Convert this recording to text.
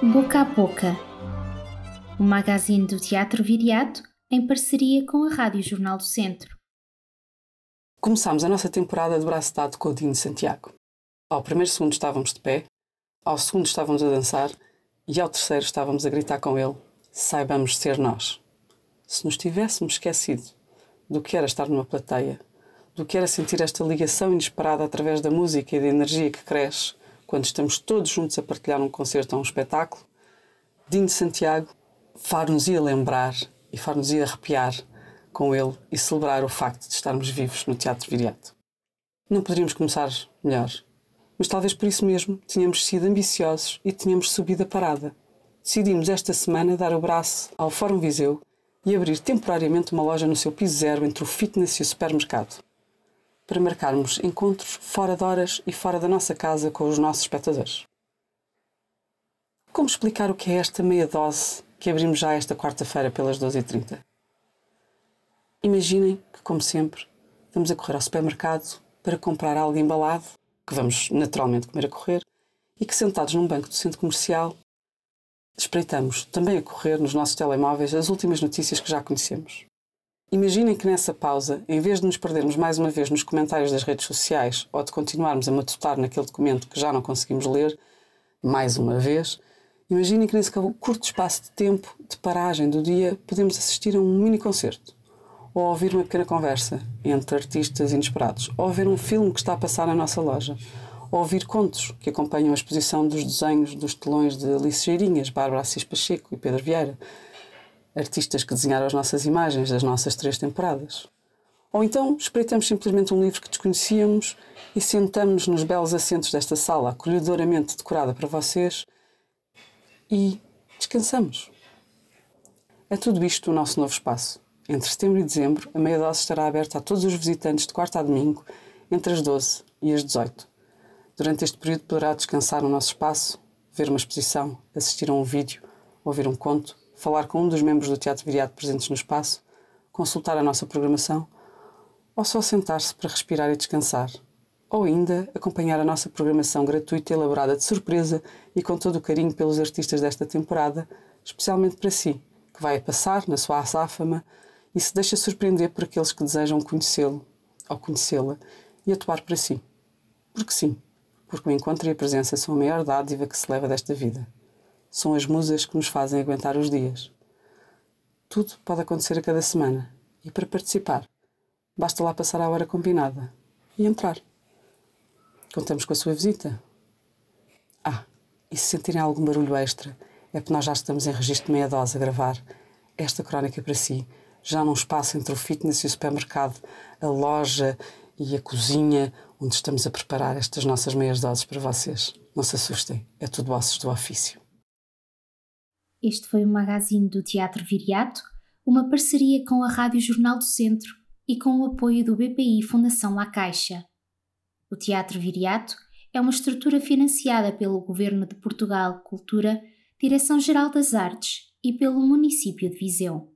Boca a Boca, o magazine do Teatro Viriato em parceria com a Rádio Jornal do Centro. Começámos a nossa temporada de braço dado com o Dino Santiago. Ao primeiro segundo estávamos de pé, ao segundo estávamos a dançar e ao terceiro estávamos a gritar com ele: Saibamos ser nós. Se nos tivéssemos esquecido do que era estar numa plateia, do que era sentir esta ligação inesperada através da música e da energia que cresce quando estamos todos juntos a partilhar um concerto ou um espetáculo, Dino Santiago far-nos ia lembrar e far-nos ia arrepiar com ele e celebrar o facto de estarmos vivos no Teatro Viriato. Não poderíamos começar melhor, mas talvez por isso mesmo tínhamos sido ambiciosos e tínhamos subido a parada. Decidimos esta semana dar o braço ao Fórum Viseu e abrir temporariamente uma loja no seu piso zero entre o fitness e o supermercado para marcarmos encontros fora de horas e fora da nossa casa com os nossos espectadores. Como explicar o que é esta meia dose que abrimos já esta quarta-feira pelas 12h30? Imaginem que, como sempre, vamos a correr ao supermercado para comprar algo embalado, que vamos naturalmente comer a correr, e que sentados num banco do centro comercial espreitamos, também a correr nos nossos telemóveis, as últimas notícias que já conhecemos. Imaginem que nessa pausa, em vez de nos perdermos mais uma vez nos comentários das redes sociais ou de continuarmos a matutar naquele documento que já não conseguimos ler, mais uma vez, imaginem que nesse curto espaço de tempo de paragem do dia podemos assistir a um mini concerto, ou ouvir uma pequena conversa entre artistas inesperados, ou ver um filme que está a passar na nossa loja, ou ouvir contos que acompanham a exposição dos desenhos dos telões de Alice Geirinhas, Bárbara Assis Pacheco e Pedro Vieira artistas que desenharam as nossas imagens das nossas três temporadas. Ou então espreitamos simplesmente um livro que desconhecíamos e sentamos-nos nos belos assentos desta sala acolhedoramente decorada para vocês e descansamos. É tudo isto o nosso novo espaço. Entre setembro e dezembro, a meia dose estará aberta a todos os visitantes de quarta a domingo, entre as 12 e as 18. Durante este período poderá descansar no nosso espaço, ver uma exposição, assistir a um vídeo, ouvir um conto falar com um dos membros do Teatro Viriato presentes no espaço, consultar a nossa programação, ou só sentar-se para respirar e descansar, ou ainda acompanhar a nossa programação gratuita elaborada de surpresa e com todo o carinho pelos artistas desta temporada, especialmente para si, que vai passar na sua azáfama e se deixa surpreender por aqueles que desejam conhecê-lo ou conhecê-la e atuar para si. Porque sim, porque o encontro e a presença são a maior dádiva que se leva desta vida são as musas que nos fazem aguentar os dias. Tudo pode acontecer a cada semana e para participar basta lá passar a hora combinada e entrar. Contamos com a sua visita. Ah, e se sentirem algum barulho extra, é porque nós já estamos em registro meia dose a gravar esta crónica para si, já num espaço entre o fitness e o supermercado, a loja e a cozinha, onde estamos a preparar estas nossas meias doses para vocês. Não se assustem, é tudo ossos do ofício. Este foi o magazine do Teatro Viriato, uma parceria com a Rádio Jornal do Centro e com o apoio do BPI Fundação La Caixa. O Teatro Viriato é uma estrutura financiada pelo Governo de Portugal Cultura, Direção-Geral das Artes e pelo município de Viseu.